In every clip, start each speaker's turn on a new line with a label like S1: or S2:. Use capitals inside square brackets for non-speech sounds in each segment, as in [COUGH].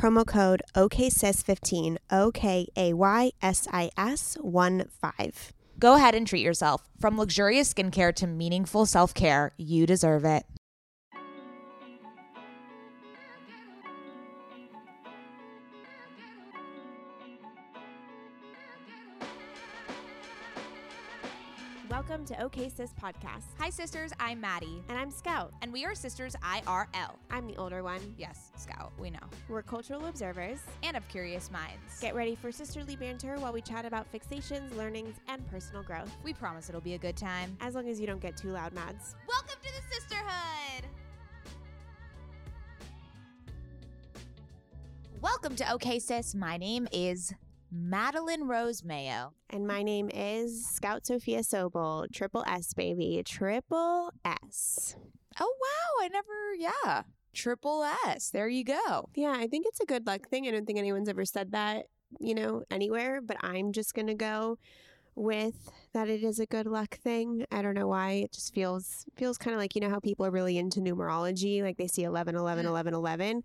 S1: promo code OKSIS15, O K A Y S I S 1 5.
S2: Go ahead and treat yourself. From luxurious skincare to meaningful self care, you deserve it.
S1: Welcome to OK Sis Podcast.
S2: Hi, sisters. I'm Mady.
S1: And I'm Scout.
S2: And we are Sisters IRL.
S1: I'm the older one.
S2: Yes, Scout, we know.
S1: We're cultural observers
S2: and of curious minds.
S1: Get ready for sisterly banter while we chat about fixations, learnings, and personal growth.
S2: We promise it'll be a good time.
S1: As long as you don't get too loud, Mads.
S2: Welcome to the sisterhood. Welcome to OK Sis. My name is Madeline Rose Maio.
S1: And my name is Scout Sophia Sobel, triple S baby, triple S.
S2: Oh, wow. I never, yeah. Triple S. There you go.
S1: Yeah, I think it's a good luck thing. I don't think anyone's ever said that, you know, anywhere, but I'm just going to go with that it is a good luck thing. I don't know why. It just feels feels kind of like, you know how people are really into numerology, like they see 11 11 mm-hmm. 11 11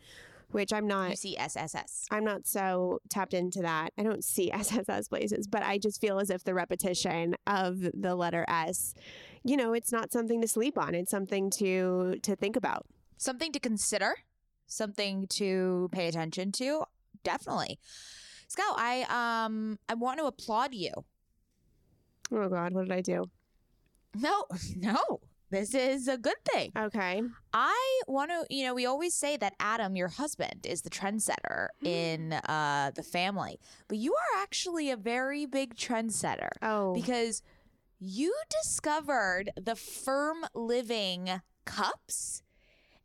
S1: which I'm not.
S2: You see SSS.
S1: I'm not so tapped into that. I don't see [LAUGHS] SSS places, but I just feel as if the repetition of the letter S, you know, it's not something to sleep on. It's something to to think about.
S2: Something to consider, something to pay attention to. Definitely. Scout, I um I want to applaud you.
S1: Oh god, what did I do?
S2: No, [LAUGHS] no this is a good thing.
S1: Okay.
S2: I want to, you know, we always say that Adam, your husband, is the trendsetter in uh, the family, but you are actually a very big trendsetter.
S1: Oh.
S2: Because you discovered the ferm living cups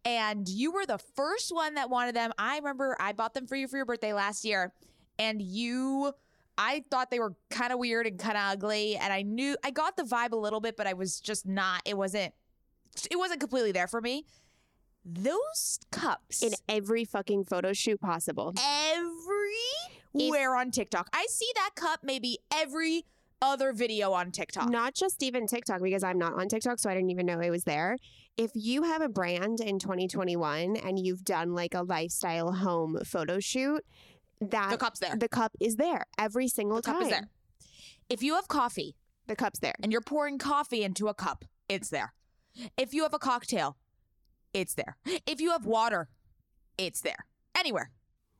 S2: and you were the first one that wanted them. I remember I bought them for you for your birthday last year and you I thought they were kind of weird and kind of ugly and I knew I got the vibe a little bit but I was just not it wasn't it wasn't completely there for me. Those cups
S1: in every fucking photo shoot possible.
S2: Everywhere on TikTok. I see that cup maybe every other video on TikTok.
S1: Not just even TikTok because I'm not on TikTok, so I didn't even know it was there. If you have a brand in 2021 and you've done like a lifestyle home photo shoot, that
S2: the cup's there.
S1: The cup is there every single
S2: the
S1: time.
S2: cup is there. If you have coffee,
S1: the cup's there.
S2: And you're pouring coffee into a cup, it's there. If you have a cocktail, it's there. If you have water, it's there. Anywhere.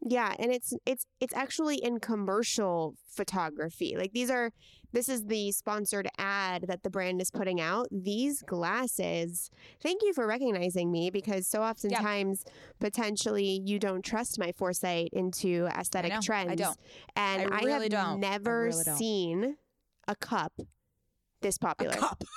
S1: Yeah, and it's it's it's actually in commercial photography. Like these are this is the sponsored ad that the brand is putting out. These glasses, thank you for recognizing me because so oftentimes yeah. potentially you don't trust my foresight into aesthetic
S2: I
S1: trends.
S2: I don't.
S1: And
S2: I,
S1: I have
S2: don't.
S1: never
S2: really don't.
S1: seen a cup this popular.
S2: A cup. [LAUGHS]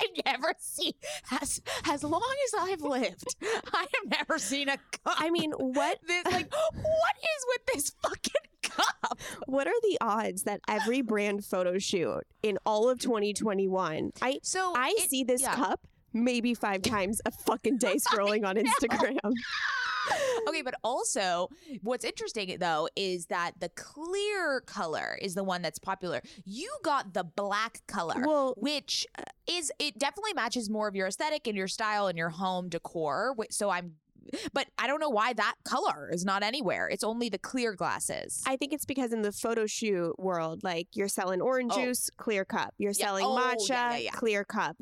S2: [LAUGHS] I've never seen as as long as I've lived. I have never seen a cup.
S1: I mean, what [LAUGHS]
S2: this like what is with this fucking cup?
S1: What are the odds that every brand photo shoot in all of 2021? I
S2: so
S1: I
S2: it,
S1: see this
S2: yeah.
S1: cup maybe five times a fucking day [LAUGHS] scrolling on Instagram. [LAUGHS]
S2: okay, but also what's interesting though is that the clear color is the one that's popular. You got the black color,
S1: Well-
S2: which uh, is it definitely matches more of your aesthetic and your style and your home decor. So I'm but I don't know why that color is not anywhere. It's only the clear glasses.
S1: I think it's because in the photo shoot world, like you're selling orange
S2: Oh.
S1: juice, clear cup. You're
S2: Yeah.
S1: selling
S2: Oh,
S1: matcha,
S2: yeah, yeah, yeah.
S1: clear cup.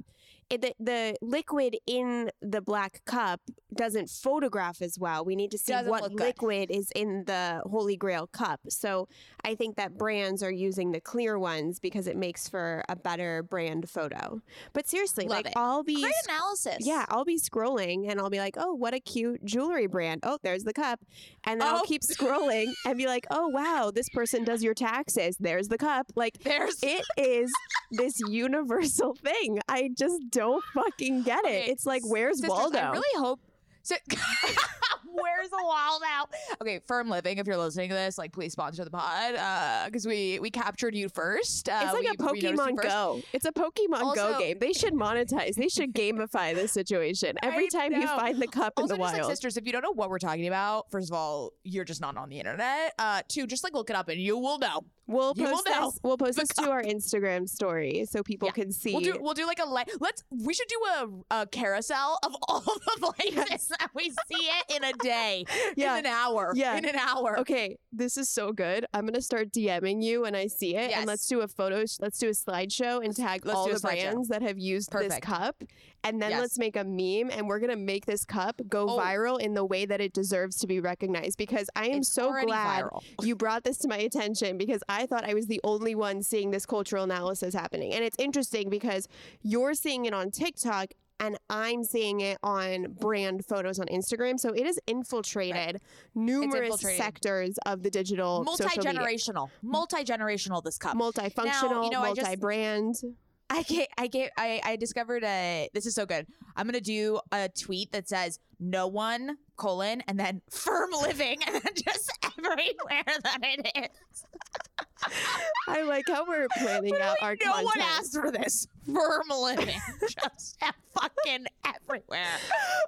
S1: It, the, the liquid in the black cup doesn't photograph as well. We need to see
S2: Doesn't
S1: what liquid is in the Holy Grail cup. So I think that brands are using the clear ones because it makes for a better brand photo. But seriously,
S2: Love
S1: like
S2: it.
S1: I'll be
S2: Great analysis.
S1: yeah, I'll be scrolling and I'll be like, oh, what a cute jewelry brand. Oh, there's the cup. And then
S2: Oh.
S1: I'll keep scrolling and be like, oh, wow, this person does your taxes. There's the cup. Like,
S2: There's
S1: it is this universal thing. I just don't fucking get it.
S2: Okay,
S1: It's like, where's
S2: Sisters,
S1: Waldo?
S2: I really hope. So, [LAUGHS] where's the Waldo? Okay, Ferm Living. If you're listening to this, like, please sponsor the pod because we we captured you first. Uh,
S1: it's like
S2: we-
S1: a
S2: we noticed you
S1: Pokemon. Go. It's a Pokemon
S2: Also-
S1: Go game. They should monetize. They should gamify this situation. [LAUGHS] Every
S2: I
S1: time you find the cup in the
S2: just like
S1: wild.
S2: sisters, if you don't know what we're talking about, first of all, you're just not on the internet. Uh, two, just like look it up and you will know.
S1: We'll
S2: You
S1: post
S2: know.
S1: this. We'll post
S2: The
S1: this to our Instagram story so people
S2: Yeah.
S1: can see.
S2: We'll do we'll do like a let's we should do a, a carousel of all [LAUGHS] the places [LAUGHS] we see it in a day,
S1: Yeah.
S2: in an hour,
S1: Yeah.
S2: in an hour.
S1: Okay, this is so good. I'm gonna start DMing you when I see it,
S2: Yes.
S1: and let's do a photo. Let's do a slideshow and tag
S2: let's
S1: all the brands that have used this cup, and then
S2: Yes.
S1: let's make a meme, and we're gonna make this cup go
S2: Oh.
S1: viral in the way that it deserves to be recognized. Because I am
S2: It's
S1: so glad
S2: viral. [LAUGHS]
S1: you brought this to my attention because I thought I was the only one seeing this cultural analysis happening, and it's interesting because you're seeing it on TikTok. And I'm seeing it on brand photos on Instagram. So it has infiltrated numerous
S2: infiltrated.
S1: sectors of the digital multi-generational mm-hmm.
S2: multi-generational this cup
S1: multifunctional,
S2: Now, you know,
S1: multi-brand.
S2: i get i get I, I discovered a this is so good i'm gonna do a tweet that says no one colon and then [LAUGHS] ferm living [LAUGHS] and then just [LAUGHS] everywhere that it is
S1: I like how we're planning out our
S2: no
S1: content.
S2: one asked for this ferm living just [LAUGHS] fucking everywhere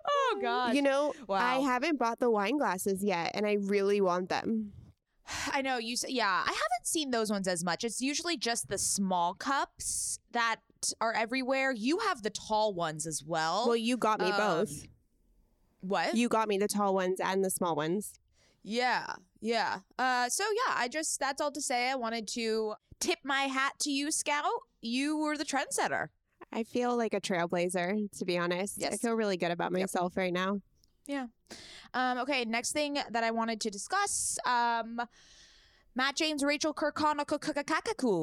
S2: oh god
S1: You know,
S2: Wow.
S1: I haven't bought the wine glasses yet, and I really want them. [SIGHS]
S2: I know you. s- Yeah, I haven't seen those ones as much. It's usually just the small cups that are everywhere. You have the tall ones as well.
S1: Well, you got me
S2: Um,
S1: both.
S2: what?
S1: You got me the tall ones and the small ones.
S2: yeah, yeah. Uh, so yeah, I just that's all to say. I wanted to tip my hat to you, Scout. You were the trendsetter.
S1: I feel like a trailblazer, to be honest. I feel really good about myself right now.
S2: Yeah. Um, okay, next thing that I wanted to discuss. Um, Matt James, Rachel Kirkconnell.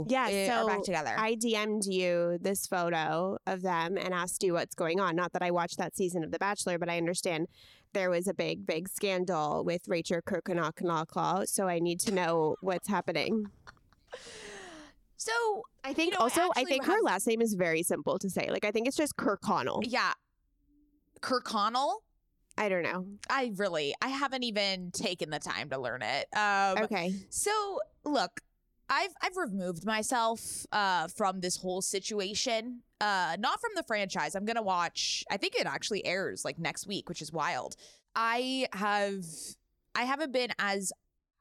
S1: Yeah,
S2: eh,
S1: so
S2: are back together.
S1: I DM'd you this photo of them and asked you what's going on. Not that I watched that season of The Bachelor, but I understand there was a big, big scandal with Rachel Kirkconnell, so I need to know what's happening.
S2: so
S1: I think
S2: You know,
S1: also, I think her last name is very simple to say. Like, I think it's just Kirkconnell.
S2: yeah, Kirkconnell.
S1: I don't know.
S2: I really, I haven't even taken the time to learn it. Um,
S1: Okay.
S2: So look, I've I've removed myself uh, from this whole situation. Uh, not from the franchise. I'm gonna watch. I think it actually airs like next week, which is wild. I have I haven't been as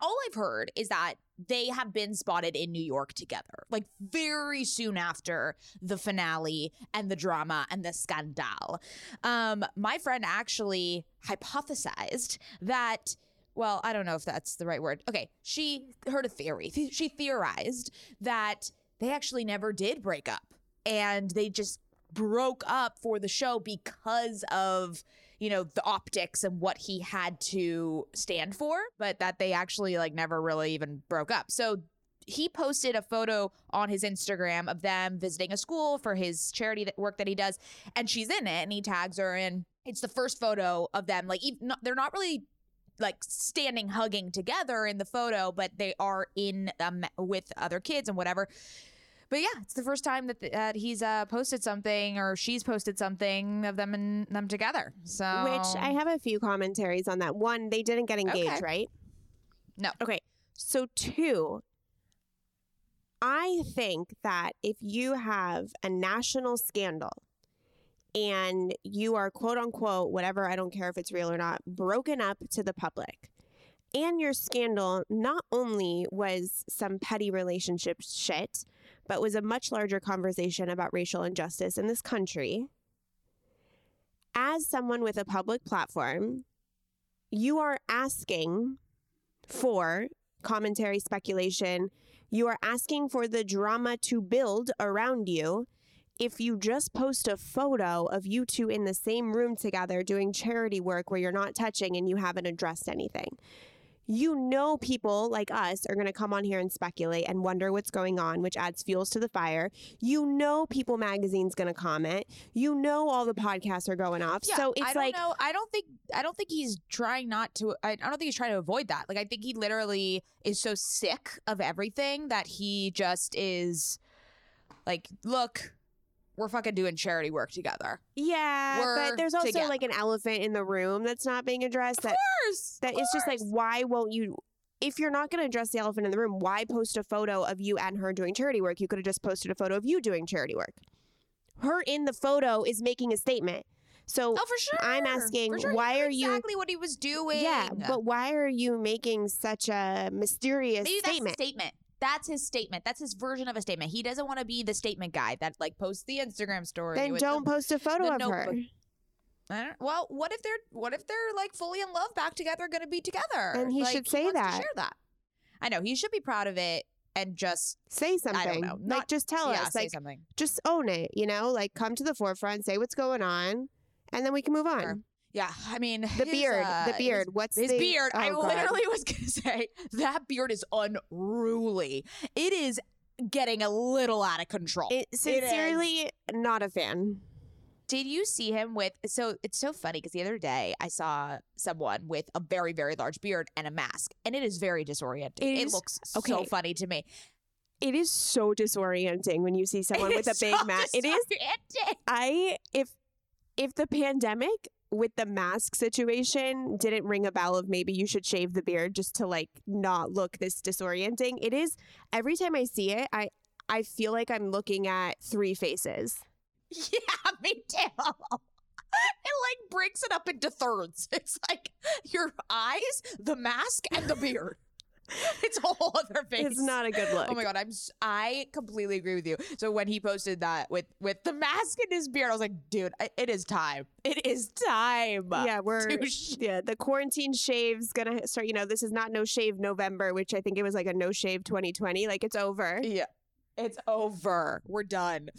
S2: all I've heard is that they have been spotted in New York together, like very soon after the finale and the drama and the scandal. Um, my friend actually hypothesized that. Well, I don't know if that's the right word. Okay, she heard a theory. Th- She theorized that they actually never did break up and they just broke up for the show because of you know the optics and what he had to stand for but that they actually like never really even broke up. So he posted a photo on his Instagram of them visiting a school for his charity work that he does and she's in it and he tags her and it's the first photo of them like even they're not really like standing hugging together in the photo but they are in um, with other kids and whatever but yeah, it's the first time that, that he's uh, posted something or she's posted something of them and them together. So
S1: Which I have a few commentaries on that. One, they didn't get engaged,
S2: Okay.
S1: right?
S2: no.
S1: Okay. So, two, I think that if you have a national scandal and you are quote unquote, whatever, I don't care if it's real or not, broken up to the public. And your scandal not only was some petty relationship shit, but was a much larger conversation about racial injustice in this country. As someone with a public platform, you are asking for commentary, speculation. You are asking for the drama to build around you. If you just post a photo of you two in the same room together doing charity work where you're not touching and you haven't addressed anything, you know people like us are going to come on here and speculate and wonder what's going on, which adds fuels to the fire. You know People Magazine's going to comment. You know all the podcasts are going off.
S2: Yeah,
S1: so it's
S2: I don't
S1: like
S2: know. I don't think I don't think he's trying not to. I, I don't think he's trying to avoid that. Like I think he literally is so sick of everything that he just is like, look, we're fucking doing charity work together.
S1: yeah,
S2: We're
S1: but there's also
S2: together.
S1: like an elephant in the room that's not being addressed. That
S2: course,
S1: that
S2: of
S1: it's just like why won't you if you're not going to address the elephant in the room why post a photo of you and her doing charity work you could have just posted a photo of you doing charity work her in the photo is making a statement so
S2: Oh, for sure.
S1: I'm asking,
S2: sure.
S1: Why are you-
S2: exactly what he was doing?
S1: yeah but why are you making such a mysterious
S2: maybe
S1: statement
S2: statement. That's his statement. That's his version of a statement. He doesn't want to be the statement guy that like posts the Instagram story.
S1: then don't
S2: the-
S1: post a photo of her.
S2: I don't, well, what if they're what if they're like fully in love, back together, going to be together?
S1: And he
S2: Like,
S1: should say
S2: to
S1: that.
S2: share that. I know he should be proud of it and just
S1: say something I don't
S2: know.
S1: like just tell
S2: yeah,
S1: us
S2: say
S1: like
S2: something.
S1: just own it you know like come to the forefront say what's going on and then we can move on
S2: Sure. Yeah, I mean
S1: the
S2: his,
S1: beard
S2: uh,
S1: the beard what's
S2: His, his
S1: the
S2: beard. I
S1: oh, God.
S2: literally [LAUGHS] was going to say that beard is unruly. It is getting a little out of control.
S1: It, sincerely not a fan
S2: Did you see him with? So it's so funny because the other day I saw someone with a very, very large beard and a mask, and it is very disorienting.
S1: It
S2: It,
S1: is-
S2: looks
S1: okay.
S2: so funny to me.
S1: it is so disorienting when you see [LAUGHS] someone with a big
S2: so
S1: mask. It is. I if if the pandemic with the mask situation didn't ring a bell of maybe you should shave the beard just to like not look this disorienting. It is every time I see it, I I feel like I'm looking at three faces.
S2: Yeah, [LAUGHS] me too. It like breaks it up into thirds. [LAUGHS] It's like your eyes, the mask, and the beard. [LAUGHS] It's a whole other face.
S1: It's not a good look.
S2: Oh my god, I'm I completely agree with you. So when he posted that with with the mask and his beard, I was like, dude, it is time. It is time.
S1: yeah, we're
S2: sh-
S1: yeah, the quarantine shave's gonna start. You know, this is not no shave November, which I think it was like a no shave 2020. Like it's over.
S2: Yeah. It's over. We're done.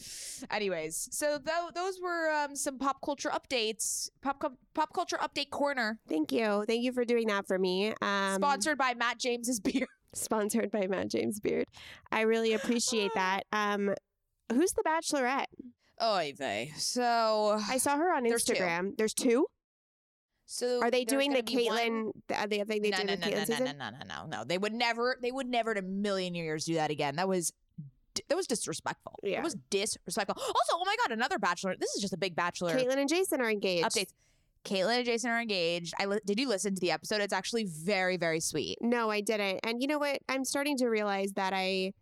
S2: Anyways, so tho- those were um, some pop culture updates. Pop cu- pop culture update corner,
S1: Thank you, thank you for doing that for me. Um,
S2: sponsored by Matt James's [LAUGHS] beer.
S1: sponsored by Matt James Beard. I really appreciate that. [SIGHS] Um, who's the Bachelorette?
S2: Oy vey. So,
S1: I saw her on
S2: There's two.
S1: Instagram. There's two.
S2: so
S1: Are they doing the
S2: gonna be one-
S1: Kaitlyn? The other thing they
S2: no,
S1: did
S2: no,
S1: with
S2: no, no,
S1: Kaitlyn
S2: no,
S1: season?
S2: no, no, no, no, no. They would never. They would never in a million years do that again. That was. That was disrespectful.
S1: Yeah.
S2: It was disrespectful. Also, oh my god, another bachelor. This is just a big bachelor
S1: Kaitlyn and Jason are engaged.
S2: updates. Kaitlyn and Jason are engaged. I li- did you listen to the episode? It's actually very, very sweet.
S1: No, I didn't. And you know what? I'm starting to realize that I,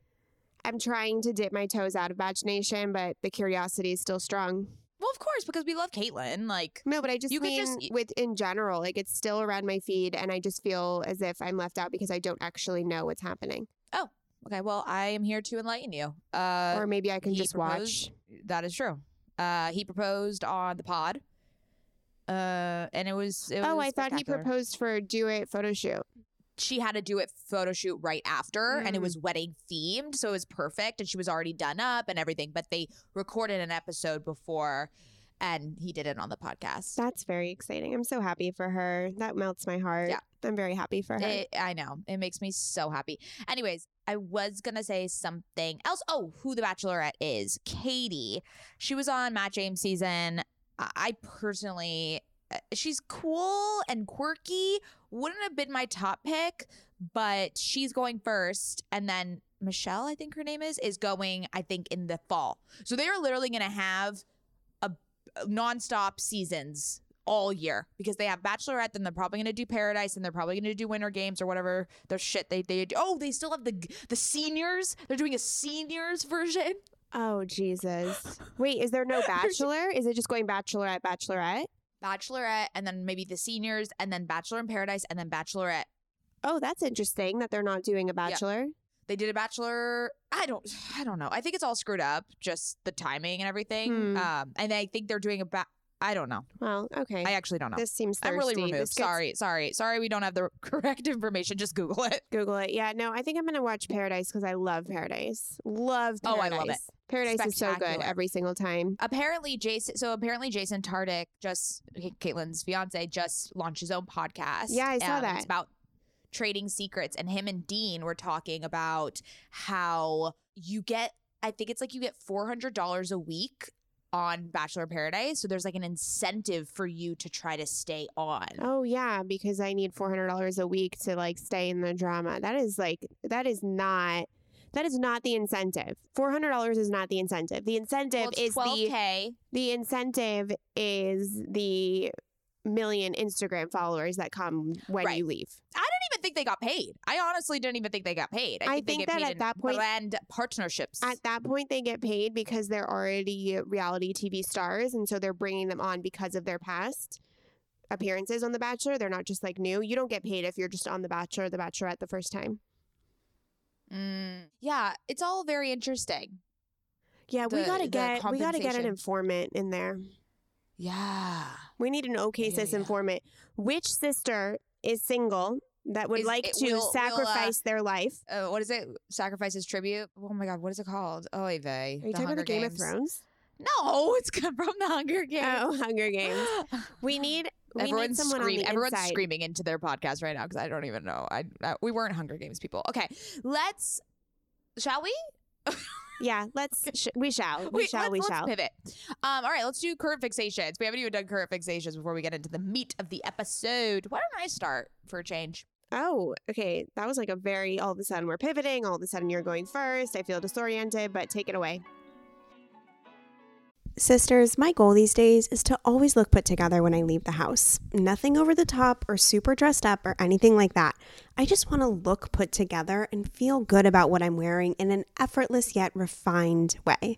S1: I'm trying to dip my toes out of Bach Nation, but the curiosity is still strong.
S2: Well, of course, because we love Kaitlyn. Like,
S1: No, but I just
S2: You could
S1: mean
S2: just-
S1: with in general, like it's still around my feed, and I just feel as if I'm left out because I don't actually know what's happening,
S2: okay. Well, I am here to enlighten you. Uh,
S1: or maybe I can just
S2: proposed-
S1: watch.
S2: That is true. Uh, he proposed on the pod. Uh, and it was. It
S1: Oh,
S2: was
S1: I thought he proposed for a do it photo shoot.
S2: she had to do it photo shoot right after and it
S1: Mm.
S2: was wedding themed so it was perfect and she was already done up and everything but they recorded an episode before and he did it on the podcast
S1: That's very exciting. I'm so happy for her. That melts my heart.
S2: Yeah.
S1: I'm very happy for her.
S2: It- i know it makes me so happy anyways i was gonna say something else. Oh who the bachelorette is. Katie. She was on matt james season. I personally uh, she's cool and quirky. Wouldn't have been my top pick but she's going first. And then michelle i think her name is is going i think in the fall. So they are literally to have a nonstop seasons all year because they have bachelorette then they're probably going to do paradise and they're probably going to do winter games or whatever their shit they they do. oh they still have the the seniors they're doing a seniors version
S1: Oh Jesus! Wait, is there no [LAUGHS] Bachelor? Is it just going Bachelorette, Bachelorette?
S2: Bachelorette, and then maybe the seniors, and then Bachelor in Paradise, and then Bachelorette.
S1: Oh, that's interesting that they're not doing a Bachelor.
S2: They did a Bachelor. I don't. I don't know. I think it's all screwed up, just the timing and everything.
S1: Hmm.
S2: Um, and I think they're doing a ba- I don't know.
S1: Well, okay.
S2: I actually don't know.
S1: this seems thirsty.
S2: I'm really removed.
S1: gets-
S2: Sorry, sorry, sorry. We don't have the [LAUGHS] correct information. Just Google it.
S1: Google it. Yeah, no, I think I'm gonna watch Paradise because I love Paradise. Love Paradise.
S2: Oh, I love it.
S1: Paradise is so good every single time.
S2: Apparently, Jason. So apparently, Jason Tartick just Kaitlyn's fiance just launched his own podcast.
S1: Yeah, I saw that.
S2: It's about trading secrets, and him and Dean were talking about how you get. I think it's like you get four hundred dollars a week on Bachelor in Paradise. So there's like an incentive for you to try to stay on.
S1: Oh yeah, because I need four hundred dollars a week to like stay in the drama. That is like that is not that is not the incentive. Four hundred dollars is not the incentive. The incentive
S2: Well,
S1: is the
S2: 12k.
S1: the incentive is the million Instagram followers that come when
S2: Right.
S1: you leave.
S2: I even think they got paid. I honestly didn't even think they got paid. I
S1: I
S2: think, they
S1: think
S2: get
S1: that at that point-
S2: brand partnerships.
S1: At that point, they get paid because they're already reality TV stars, and so they're bringing them on because of their past appearances on The Bachelor. They're not just like new. You don't get paid if you're just on The Bachelor, or The Bachelorette the first time.
S2: Mm, yeah, it's all very interesting.
S1: Yeah, we gotta get we gotta get an informant in there.
S2: Yeah.
S1: We need an OK
S2: Yeah,
S1: sis
S2: yeah.
S1: informant. Which sister is single that would
S2: Is-
S1: like
S2: it
S1: to
S2: will- will, uh,
S1: sacrifice their life?
S2: Uh, what is it? Sacrifices tribute. Oh my god, what is it called? Oh, vey.
S1: Are you
S2: the
S1: talking
S2: Hunger
S1: about the Game of Thrones?
S2: No, it's [LAUGHS] from the Hunger Games.
S1: Oh, Hunger Games. [GASPS] We need we need
S2: Everyone's
S1: someone
S2: screaming.
S1: the
S2: Everyone's
S1: inside.
S2: screaming into their podcast right now because I don't even know. I, I we weren't Hunger Games people. Okay, let's. Shall we? [LAUGHS]
S1: Yeah, let's sh- we shall we
S2: Wait,
S1: shall
S2: let's,
S1: we
S2: let's
S1: shall.
S2: pivot. Um, all right, let's do current fixations. We haven't even done current fixations before we get into the meat of the episode. Why don't I start for a change?
S1: Oh, okay. That was like a very all of a sudden we're pivoting. All of a sudden you're going first. I feel disoriented, but take it away. Sisters, my goal these days is to always look put together when I leave the house. Nothing over the top or super dressed up or anything like that. I just want to look put together and feel good about what I'm wearing in an effortless yet refined way.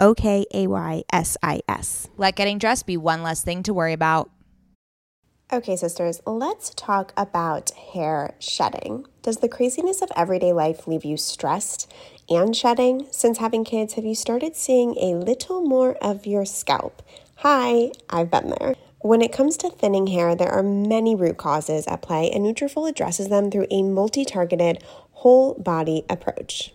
S1: O K A Y S I S.
S2: Let getting dressed be one less thing to worry about.
S1: Okay, sisters, let's talk about hair shedding. Does the craziness of everyday life leave you stressed and shedding? Since having kids, have you started seeing a little more of your scalp? Hi, I've been there. When it comes to thinning hair, there are many root causes at play, and Nutrafol addresses them through a multi-targeted, whole body approach.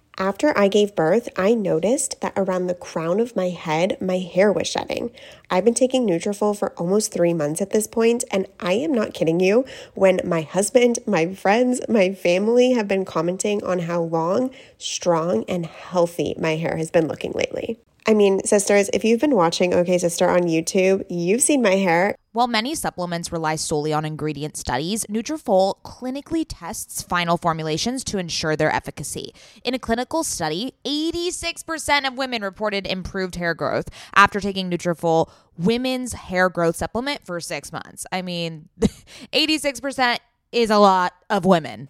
S1: After I gave birth, I noticed that around the crown of my head, my hair was shedding. I've been taking Nutrafol for almost three months at this point, and I am not kidding you. When my husband, [LAUGHS] my friends, my family have been commenting on how long, strong, and healthy my hair has been looking lately. I mean, sisters, if you've been watching OK Sister on YouTube, you've seen my hair.
S2: While many supplements rely solely on ingredient studies, Nutrafol clinically tests final formulations to ensure their efficacy. In a clinical study, 86% of women reported improved hair growth after taking Nutrafol women's hair growth supplement for 6 months. I mean, [LAUGHS] 86% is a lot of women.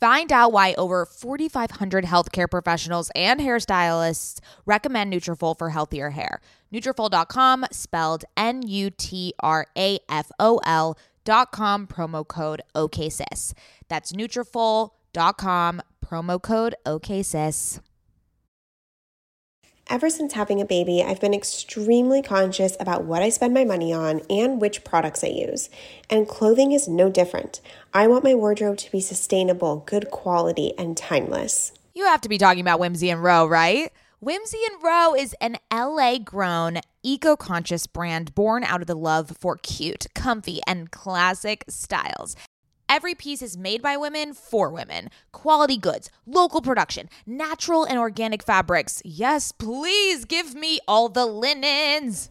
S2: Find out why over 4,500 healthcare professionals and hairstylists recommend Nutrafol for healthier hair. Nutrafol.com, spelled N-U-T-R-A-F-O-L dot com, promo code OKSIS. That's Nutrafol.com, promo code OKSIS.
S1: Ever since having a baby, I've been extremely conscious about what I spend my money on and which products I use. And clothing is no different. I want my wardrobe to be sustainable, good quality, and timeless.
S2: You have to be talking about Whimsy and Row, right? Whimsy and Row is an LA grown, eco conscious brand born out of the love for cute, comfy, and classic styles. Every piece is made by women for women. Quality goods, local production, natural and organic fabrics. Yes, please give me all the linens.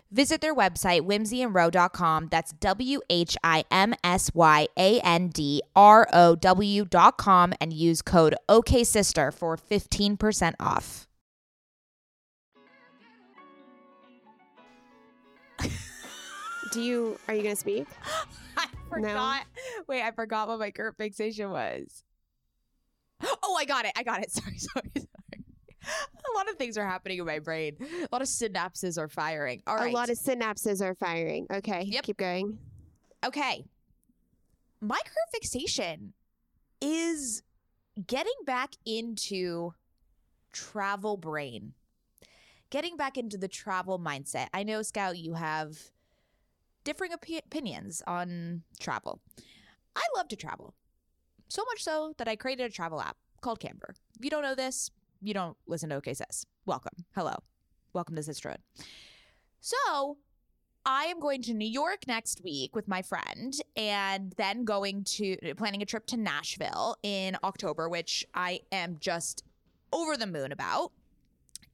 S2: Visit their website, whimsyandrow.com. That's W H I M S Y A N D R O W.com and use code OKSister for 15% off.
S1: Do you, are you going to speak? [LAUGHS]
S2: I forgot. Wait, I forgot what my current fixation was. [GASPS] Oh, I got it. I got it. [LAUGHS] Sorry, sorry, sorry. [LAUGHS] A lot of things are happening in my brain. A lot of synapses are firing. All right.
S1: A lot of synapses are firing. Okay,
S2: Yep.
S1: keep going.
S2: okay. My current fixation is getting back into travel brain, getting back into the travel mindset. I know, Scout, you have differing opi- opinions on travel. I love to travel, so much so that I created a travel app called Camber. If you don't know this, you don't listen to OK Sis. Welcome. Hello. Welcome to Sisterhood. So, I am going to New York next week with my friend and then going to planning a trip to Nashville in October, which I am just over the moon about.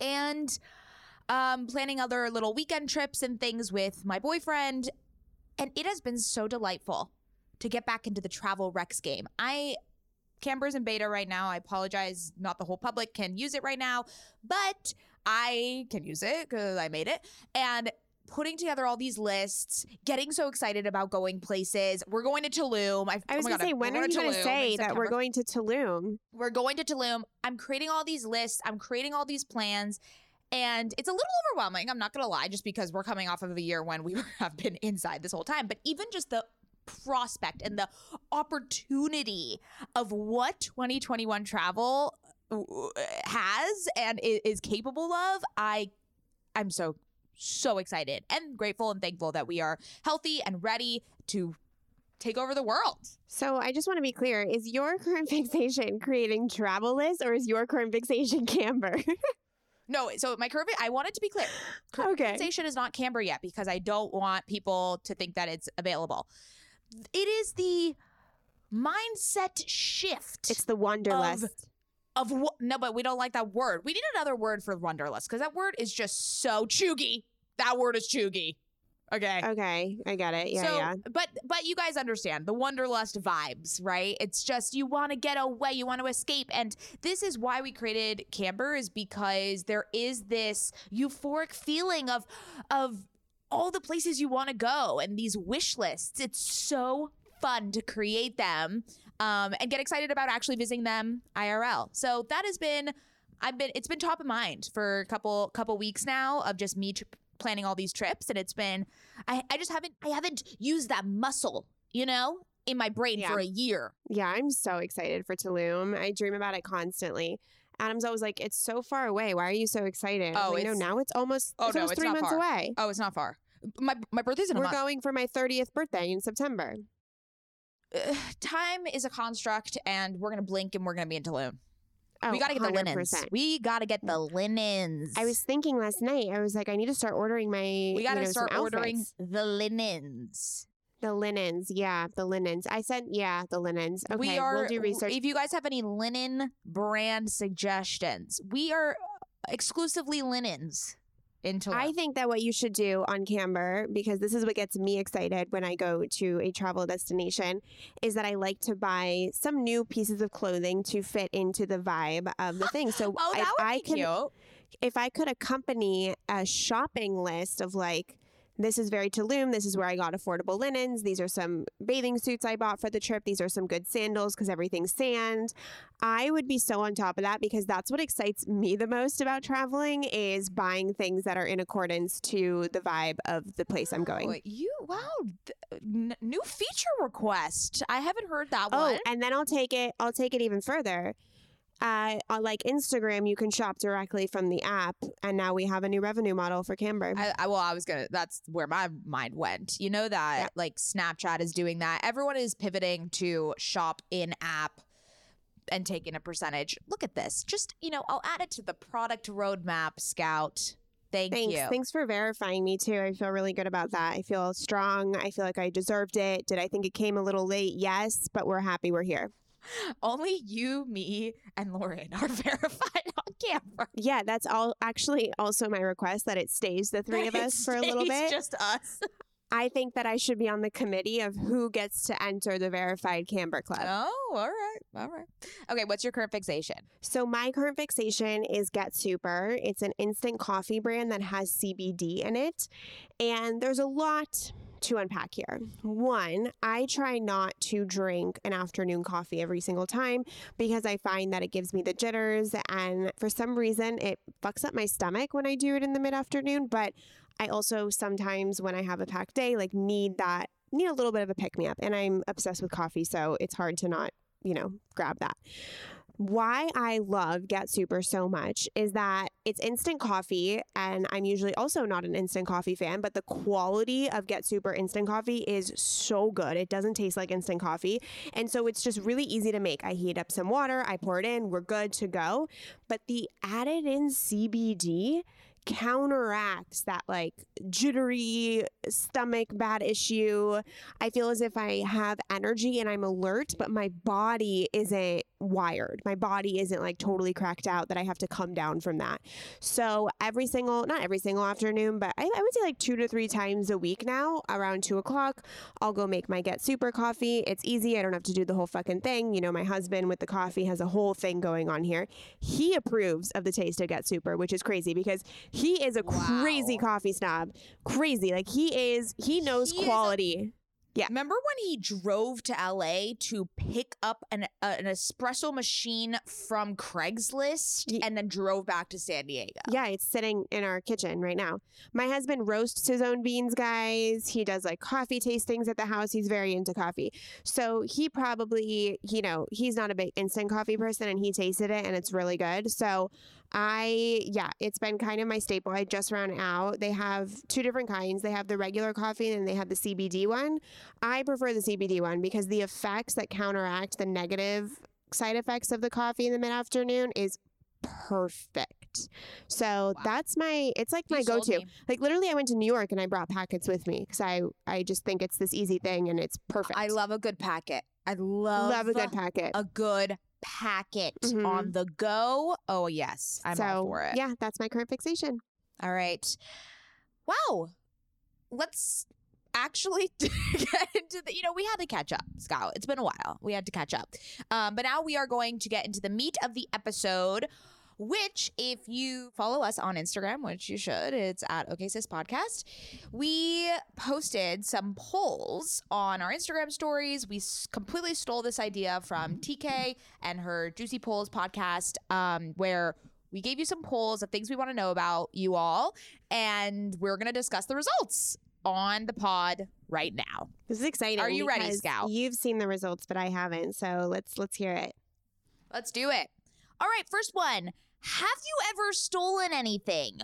S2: And um, planning other little weekend trips and things with my boyfriend. And it has been so delightful to get back into the travel recs game. I Camber's in beta right now. I apologize, not the whole public can use it right now, but I can use it because I made it. And putting together all these lists, getting so excited about going places. We're going to Tulum. I,
S1: I was
S2: oh
S1: going to
S2: God,
S1: say, when
S2: we're
S1: you going to say that we're going to Tulum?
S2: We're going to Tulum. I'm creating all these lists. I'm creating all these plans. And it's a little overwhelming. I'm not going to lie, just because we're coming off of a year when we [LAUGHS] have been inside this whole time. But even just the prospect and the opportunity of what 2021 travel uh, has and is capable of, I I'm so so excited and grateful and thankful that we are healthy and ready to take over the world.
S1: So I just want to be clear: is your current [LAUGHS] fixation creating travel lists, or is your current fixation Camber? [LAUGHS]
S2: No, so my curve I wanted to be clear. Current
S1: Okay.
S2: fixation is not Camber yet because I don't want people to think that it's available. It is the mindset shift
S1: it's the Wanderlust.
S2: of what no, but we don't like that word. We need another word for wanderlust because that word is just so cheugy. That word is cheugy. Okay.
S1: okay, I get it. Yeah,
S2: so,
S1: yeah.
S2: but but you guys understand the wanderlust vibes, right? It's just you want to get away, you want to escape, and this is why we created Camber is because there is this euphoric feeling of of all the places you want to go and these wish lists. It's so fun to create them um, and get excited about actually visiting them IRL. So that has been I've been it's been top of mind for a couple couple weeks now of just me tr- planning all these trips and it's been I, I just haven't I haven't used that muscle, you know, in my brain
S1: Yeah.
S2: for a year.
S1: Yeah, I'm so excited for Tulum. I dream about it constantly. Adam's always like, "It's so far away. Why are you so excited?"
S2: Oh,
S1: like, no, now it's almost,
S2: Oh,
S1: it's
S2: no,
S1: almost
S2: it's
S1: three months
S2: far.
S1: away.
S2: Oh, it's not far. My my birthday's in a
S1: We're going for my 30th birthday in September.
S2: Time is a construct and we're gonna blink and we're gonna be in Tulum.
S1: Oh,
S2: we gotta get the linens. We gotta get the linens.
S1: I was thinking last night. I was like, I need to start ordering my.
S2: we gotta
S1: you know,
S2: start ordering the linens.
S1: The linens. Yeah, the linens. I said, yeah, the linens. Okay,
S2: we are
S1: we'll do research.
S2: If you guys have any linen brand suggestions, we are uh, exclusively linens in Tulum.
S1: I think that what you should do on Camber, because this is what gets me excited when I go to a travel destination, is that I like to buy some new pieces of clothing to fit into the vibe of the [LAUGHS] thing. So
S2: oh,
S1: if
S2: that would
S1: I
S2: be
S1: could,
S2: cute.
S1: if I could accompany a shopping list of like, this is very Tulum. This is where I got affordable linens. These are some bathing suits I bought for the trip. These are some good sandals because everything's sand. I would be so on top of that because that's what excites me the most about traveling is buying things that are in accordance to the vibe of the place I'm going.
S2: Oh, you wow, th- n- new feature request. I haven't heard that
S1: Oh,
S2: one.
S1: and then I'll take it. I'll take it even further. Uh, on like Instagram, you can shop directly from the app, and now we have a new revenue model for Camber.
S2: I, I well, I was gonna. That's where my mind went. You know that
S1: Yeah.
S2: like Snapchat is doing that. Everyone is pivoting to shop in app and taking a percentage. Look at this. Just you know, I'll add it to the product roadmap. Scout. Thank
S1: Thanks.
S2: you.
S1: Thanks for verifying me too. I feel really good about that. I feel strong. I feel like I deserved it. Did I think it came a little late? Yes, but we're happy we're here. [LAUGHS]
S2: Only you, me, and Lauren are [LAUGHS] verified on Camber.
S1: Yeah, that's all actually also my request that it stays the three of us for a little bit.
S2: Just us. [LAUGHS]
S1: I think that I should be on the committee of who gets to enter the verified Camber Club.
S2: Oh, all right, all right. Okay, what's your current fixation?
S1: So my current fixation is Get Supr. It's an instant coffee brand that has CBD in it. And there's a lot to unpack here. One, I try not to drink an afternoon coffee every single time because I find that it gives me the jitters and for some reason it fucks up my stomach when I do it in the mid-afternoon, but I also sometimes when I have a packed day like need that need a little bit of a pick me up and I'm obsessed with coffee so it's hard to not, you know, grab that why I love Get Supr so much is that it's instant coffee, and I'm usually also not an instant coffee fan, but the quality of Get Supr instant coffee is so good. It doesn't taste like instant coffee. And so it's just really easy to make. I heat up some water, I pour it in, we're good to go. But the added in CBD counteracts that like jittery stomach bad issue. I feel as if I have energy and I'm alert, but my body isn't wired. My body isn't like totally cracked out that I have to come down from that. So every single, not every single afternoon, but I, I would say like two to three times a week now around two o'clock, I'll go make my Get Supr coffee. It's easy. I don't have to do the whole fucking thing. You know, my husband with the coffee has a whole thing going on here. He approves of the taste of Get Supr, which is crazy because he is a
S2: Wow.
S1: crazy coffee snob. Crazy. Like he is, he knows
S2: He
S1: quality. Yeah.
S2: Remember when he drove to LA to pick up an, uh, an espresso machine from Craigslist
S1: Ye-
S2: and then drove back to San Diego?
S1: Yeah, it's sitting in our kitchen right now. My husband roasts his own beans, guys. He does like coffee tastings at the house. He's very into coffee. So he probably, you know, he's not a big instant coffee person and he tasted it and it's really good. So I, yeah, it's been kind of my staple. I just ran out. They have two different kinds. They have the regular coffee and then they have the CBD one. I prefer the CBD one because the effects that counteract the negative side effects of the coffee in the mid afternoon is perfect. So that's my it's like
S2: You
S1: my go-to.
S2: me.
S1: Like literally I went to New York and I brought packets with me cuz I I just think it's this easy thing and it's perfect.
S2: I love a good packet. I love,
S1: love a good packet.
S2: a good packet
S1: Mhm.
S2: on the go. Oh yes, I'm
S1: so,
S2: all for it.
S1: Yeah, that's my current fixation.
S2: All right. Wow. Let's actually [LAUGHS] get into the, you know, we had to catch up, Scout. It's been a while. We had to catch up. Um, but now we are going to get into the meat of the episode. Which, if you follow us on Instagram, which you should, it's at OK Sis Podcast. We posted some polls on our Instagram stories. We s- completely stole this idea from TK and her Juicy Polls podcast, um, where we gave you some polls of things we want to know about you all, and we're going to discuss the results on the pod right now.
S1: This is exciting.
S2: Are you ready, Scout?
S1: You've seen the results, but I haven't. So let's let's hear it.
S2: Let's do it. All right, first one. Have you ever stolen anything?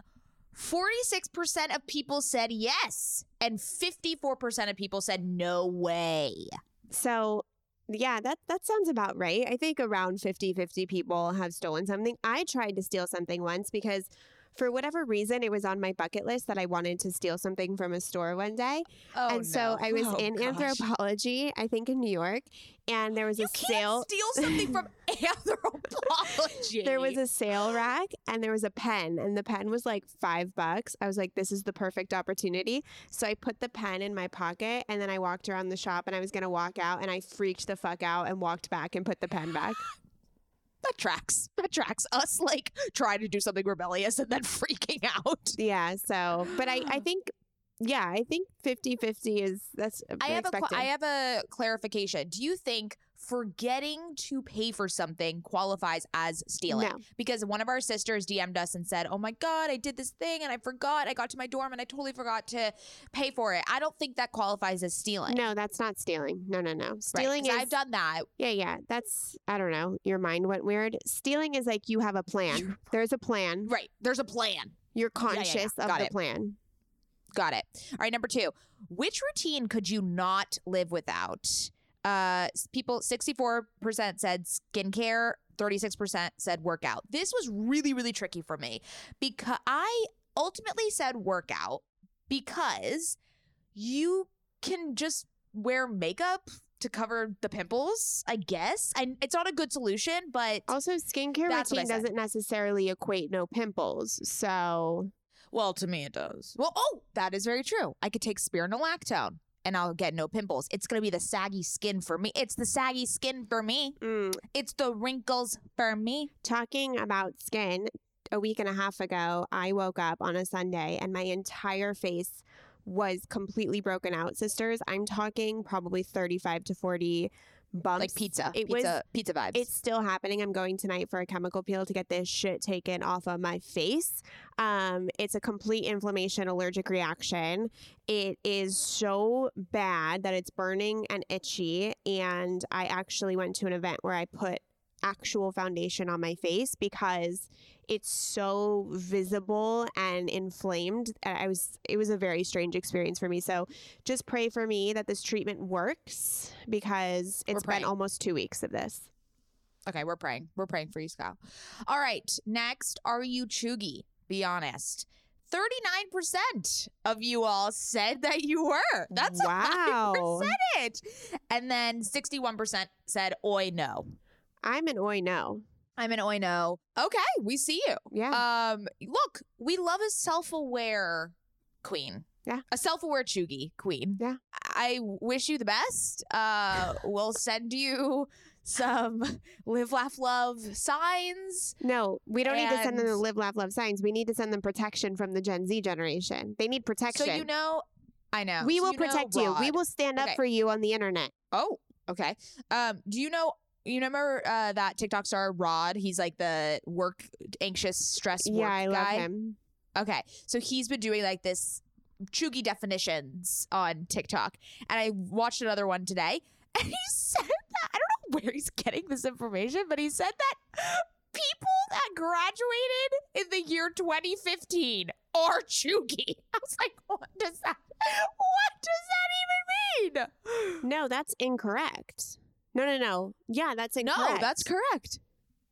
S2: 46% of people said yes, and 54% of people said no way.
S1: So yeah, that that sounds about right. I think around 50-50 people have stolen something. I tried to steal something once because for whatever reason it was on my bucket list that I wanted to steal something from a store one day.
S2: Oh,
S1: and so I was
S2: Oh,
S1: in
S2: gosh.
S1: Anthropologie, I think in New York, and there was
S2: You
S1: a
S2: can't
S1: sale
S2: steal [LAUGHS] something from Anthropologie.
S1: there was a sale rack and there was a pen and the pen was like five bucks i was like this is the perfect opportunity so i put the pen in my pocket and then i walked around the shop and i was going to walk out and i freaked the fuck out and walked back and put the pen back [LAUGHS]
S2: that tracks. That tracks. Us like trying to do something rebellious and then [LAUGHS] freaking out.
S1: yeah so but i i [SIGHS] think yeah i think 50 50 is that's
S2: I have a
S1: expected.
S2: I have a clarification. Do you think forgetting to pay for something qualifies as stealing?
S1: No.
S2: Because one of our sisters DM'd us and said, "Oh my god, I did this thing and I forgot. I got to my dorm and I totally forgot to pay for it." I don't think that qualifies as stealing.
S1: no that's not stealing no no no
S2: Right,
S1: stealing
S2: 'cause
S1: is
S2: I've done that.
S1: yeah yeah that's i don't know your mind went weird stealing is like you have a plan [LAUGHS] there's a plan
S2: Right. There's a plan.
S1: you're
S2: yeah, yeah.
S1: conscious of
S2: Got
S1: the
S2: it.
S1: plan
S2: Got it. All right, number two. Which routine could you not live without? Uh, people, 64% said skincare, 36% said workout. This was really, really tricky for me because I ultimately said workout because you can just wear makeup to cover the pimples, I guess. And it's not a good solution, but
S1: Also, skincare
S2: That's what I
S1: routine doesn't necessarily equate no pimples. So,
S2: Well, to me, it does. Well, oh, that is very true. I could take spironolactone and I'll get no pimples. It's going to be the saggy skin for me. It's the saggy skin for me.
S1: mm,
S2: It's the wrinkles for me.
S1: talking about skin, a week and a half ago, I woke up on a Sunday and my entire face was completely broken out, sisters. I'm talking probably 35 to 40 bumps.
S2: Like pizza.
S1: It
S2: pizza,
S1: was
S2: pizza vibes.
S1: It's still happening. I'm going tonight for a chemical peel to get this shit taken off of my face. Um, it's a complete inflammation allergic reaction. It is so bad that it's burning and itchy. And I actually went to an event where I put actual foundation on my face because it's so visible and inflamed and i was it was a very strange experience for me so just pray for me that this treatment works because it's been almost two weeks of this
S2: okay, we're praying. We're praying for you, Scout. All right. Next, are you cheugy? Be honest. 39% of you all said that you were. That's [LAUGHS] a high
S1: wow
S2: percentage. And then 61% said, oi, no.
S1: I'm an oi no
S2: I'm an oi no. Okay, we see you.
S1: yeah
S2: Um, look, we love a self-aware queen.
S1: Yeah.
S2: A self-aware cheugy queen.
S1: Yeah.
S2: I wish you the best. Uh, [LAUGHS] we'll send you some [LAUGHS] live, laugh, love signs.
S1: no we don't need to send them the live laugh love signs we need to send them protection from the gen z generation they need protection
S2: So you know, I know.
S1: we
S2: So
S1: will
S2: you know
S1: protect you. We will stand up
S2: Okay.
S1: for you on the internet.
S2: Oh, okay. Um, do you know? You remember uh, that TikTok star Rod? He's like the work anxious, stress work
S1: yeah, I love him.
S2: Okay, so he's been doing like this cheugy definitions on TikTok, and I watched another one today, [LAUGHS] and he said that I don't know where he's getting this information, but he said that people that graduated in the year 2015 are cheugy. [LAUGHS] I was like, what does that? What does that even mean?
S1: No, that's incorrect. No, no, no. Yeah, that's incorrect.
S2: No, that's correct.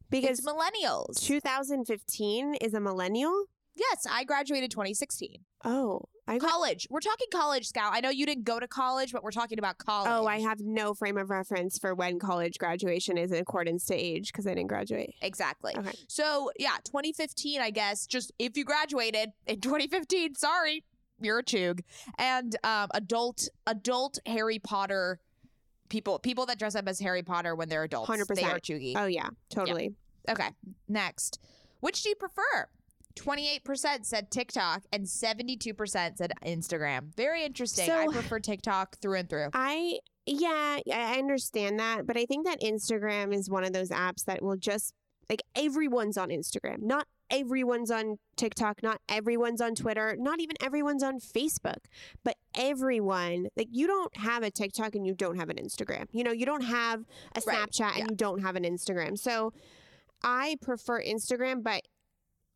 S1: because
S2: It's millennials.
S1: 2015 is a millennial.
S2: yes, I graduated 2016.
S1: Oh, I got.
S2: College. We're talking college, Scout. I know you didn't go to college, but we're talking about college.
S1: Oh, I have no frame of reference for when college graduation is in accordance to age because I didn't graduate.
S2: Exactly.
S1: Okay.
S2: So, yeah, 2015, I guess, just if you graduated in 2015, sorry, you're a chug. And um, adult adult Harry Potter people people that dress up as Harry Potter when they're adults,
S1: 100%.
S2: they are cheugy.
S1: Oh yeah, totally.
S2: Okay, next. Which do you prefer? 28% said TikTok and 72% said Instagram. Very interesting.
S1: So-
S2: I prefer TikTok through and through.
S1: I yeah, I understand that, but I think that Instagram is one of those apps that will just like everyone's on Instagram. Not everyone's on TikTok, not everyone's on Twitter, not even everyone's on Facebook, but everyone. Like you don't have a TikTok and you don't have an Instagram. You know, you don't have a
S2: Right,
S1: Snapchat and
S2: yeah.
S1: you don't have an Instagram. So I prefer Instagram, but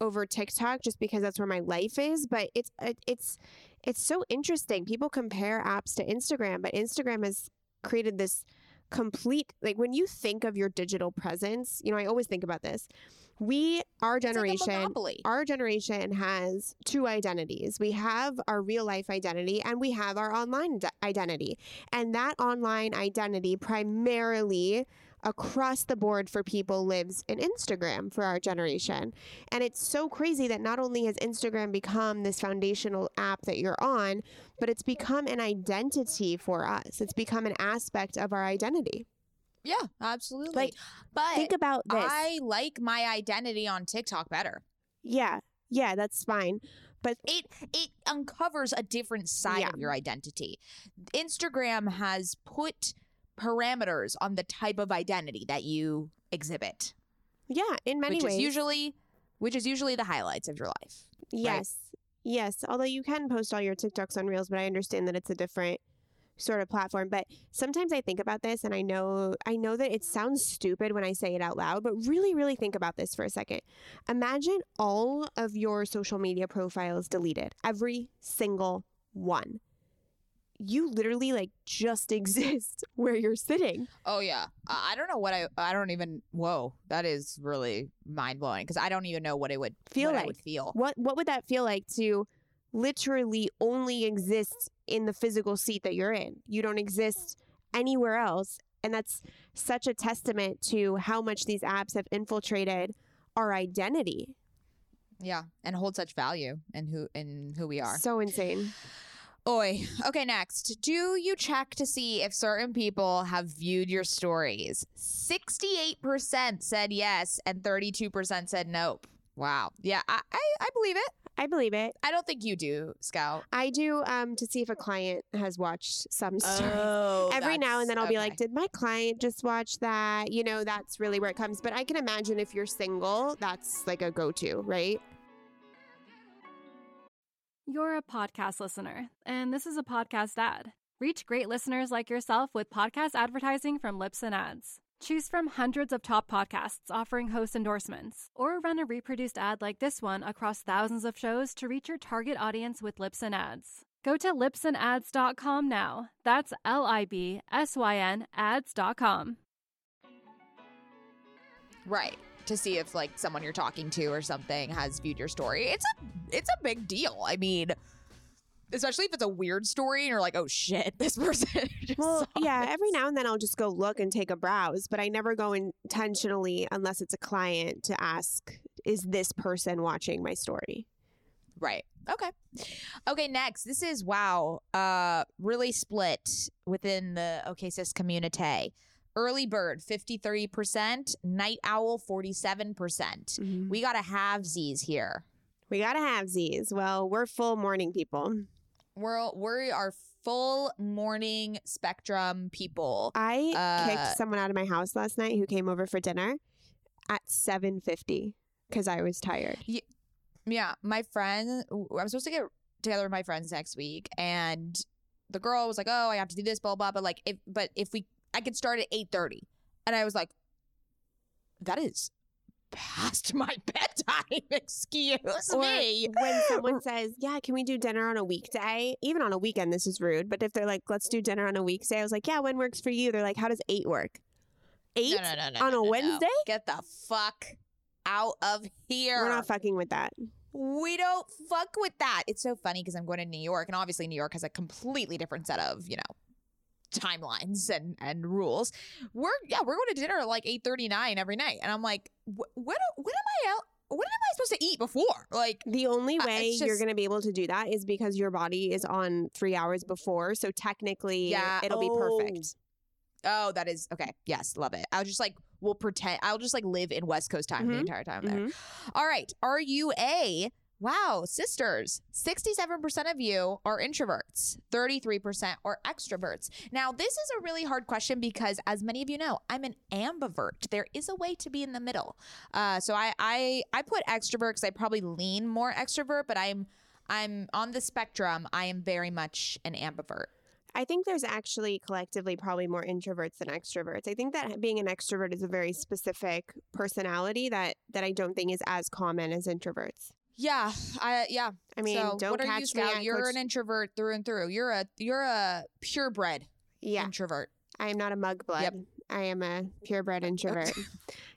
S1: over TikTok just because that's where my life is. But it's uh, it's it's so interesting. People compare apps to Instagram, but Instagram has created this complete like when you think of your digital presence. You know, I always think about this. We our
S2: It's like
S1: generation. our generation has two identities. We have our real life identity and we have our online d- identity. And that online identity primarily across the board for people lives in Instagram for our generation. And it's so crazy that not only has Instagram become this foundational app that you're on, but it's become an identity for us. It's become an aspect of our identity.
S2: Yeah, absolutely.
S1: Like,
S2: but
S1: Think about this.
S2: I like my identity on TikTok better.
S1: yeah. Yeah, that's fine. But
S2: It it uncovers a different side
S1: Yeah.
S2: of your identity. Instagram has put parameters on the type of identity that you exhibit,
S1: yeah, in many
S2: which
S1: ways.
S2: is usually which is usually the highlights of your life.
S1: Yes. Yes. Although you can post all your TikToks on Reels, but I understand that it's a different sort of platform. But sometimes I think about this and I know I know that it sounds stupid when I say it out loud, but really, really think about this for a second. Imagine all of your social media profiles deleted. Every single one. You literally like just [LAUGHS] exist where you're sitting.
S2: Oh yeah, I don't know what I I don't even. Whoa, that is really mind blowing because I don't even know what it would
S1: Feel like.
S2: would feel.
S1: What what would that feel like to literally only exists in the physical seat that you're in? You don't exist anywhere else. And that's such a testament to how much these apps have infiltrated our identity.
S2: Yeah, and hold such value in who in who we are.
S1: So insane.
S2: Oi. Okay, next. Do you check to see if certain people have viewed your stories? 68% said yes, and 32% said nope. Wow. Yeah, I, I, I believe it.
S1: I believe it.
S2: I don't think you do, Scout.
S1: I do um to see if a client has watched some story.
S2: Oh,
S1: Every now and then I'll be
S2: okay.
S1: like, did my client just watch that? You know, that's really where it comes. But I can imagine if you're single, that's like a go to, right?
S3: You're a podcast listener, and this is a podcast ad. Reach great listeners like yourself with podcast advertising from Libsyn Ads. Choose from hundreds of top podcasts offering host endorsements, or run a reproduced ad like this one across thousands of shows to reach your target audience with Libsyn Ads. Go to libsynads.com now. That's L I B S Y N ads.com.
S2: right to see if like someone you're talking to or something has viewed your story. It's a it's a big deal. I mean, especially if it's a weird story and you're like, "Oh shit, [LAUGHS] this person." [LAUGHS] just
S1: Well, yeah,
S2: this.
S1: every now and then I'll just go look and take a browse, but I never go intentionally unless it's a client to ask, is this person watching my story?
S2: Right. Okay. Okay, next. This is wow. Uh really split within the OK Sis community. Early bird 53%, night owl 47%. percent
S1: Mm-hmm.
S2: We got to have Z's here.
S1: We got to have Z's. Well, we're full morning people.
S2: We're we are full morning spectrum people.
S1: I
S2: Uh,
S1: kicked someone out of my house last night who came over for dinner at 7:50 because I was tired.
S2: Yeah, my friend. I'm supposed to get together with my friends next week, and the girl was like, "Oh, I have to do this, blah blah." But like, if but if we, I could start at eight thirty, and I was like, "That is past my [LAUGHS] bedtime." Excuse
S1: Or
S2: me.
S1: when someone says, "Yeah, can we do dinner on a weekday?" Even on a weekend, this is rude. But if they're like, "Let's do dinner on a weekday," I was like, "Yeah, when works for you?" They're like, "How does eight work?" Eight
S2: No, no, no,
S1: on a. Wednesday?
S2: Get the fuck out of here.
S1: We're not fucking with that.
S2: we don't fuck with that. It's so funny because I'm going to New York, and obviously New York has a completely different set of you know timelines and and rules. We're yeah, we're going to dinner at like eight thirty nine every night, and I'm like, what when am I out? When am I supposed to eat before? Like,
S1: The only
S2: Uh,
S1: way you're going to be able to do that is because your body is on three hours before. So technically,
S2: Yeah.
S1: it'll be
S2: Oh.
S1: perfect.
S2: oh, that is okay. Yes, love it. I'll just like we'll pretend. I'll just like live in West Coast time the
S1: Mhm.
S2: entire time there.
S1: Mhm.
S2: All right. Are you a wow, sisters? 67% of you are introverts, 33% are extroverts. Now, this is a really hard question because, as many of you know, I'm an ambivert. There is a way to be in the middle. Uh, so I, I, I put extrovert because I probably lean more extrovert, but I'm, I'm on the spectrum. I am very much an ambivert.
S1: I think there's actually collectively probably more introverts than extroverts. I think that being an extrovert is a very specific personality that that I don't think is as common as introverts.
S2: Yeah, I yeah.
S1: I mean,
S2: so
S1: don't
S2: what are
S1: catch
S2: you,
S1: me
S2: Scout? You're
S1: Coach-
S2: an introvert through and through. You're a you're a purebred
S1: Yeah,
S2: introvert.
S1: I am not a mudblood.
S2: Yep.
S1: I am a purebred [LAUGHS] introvert.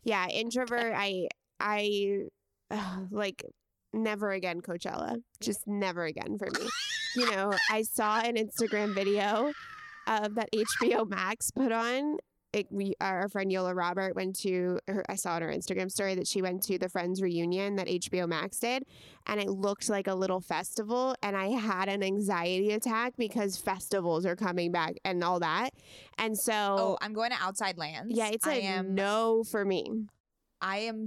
S1: yeah, introvert. I I uh, like never again Coachella. Just never again for me. you know, I saw an Instagram video of that HBO Max put on. It, we, our friend Yola Robert went to her, I saw on her Instagram story that she went to the Friends reunion that HBO Max did, and it looked like a little festival. And I had an anxiety attack because festivals are coming back and all that. And so,
S2: Oh, I'm going to Outside Lands.
S1: yeah, it's
S2: I
S1: a
S2: am.
S1: no for me.
S2: I am.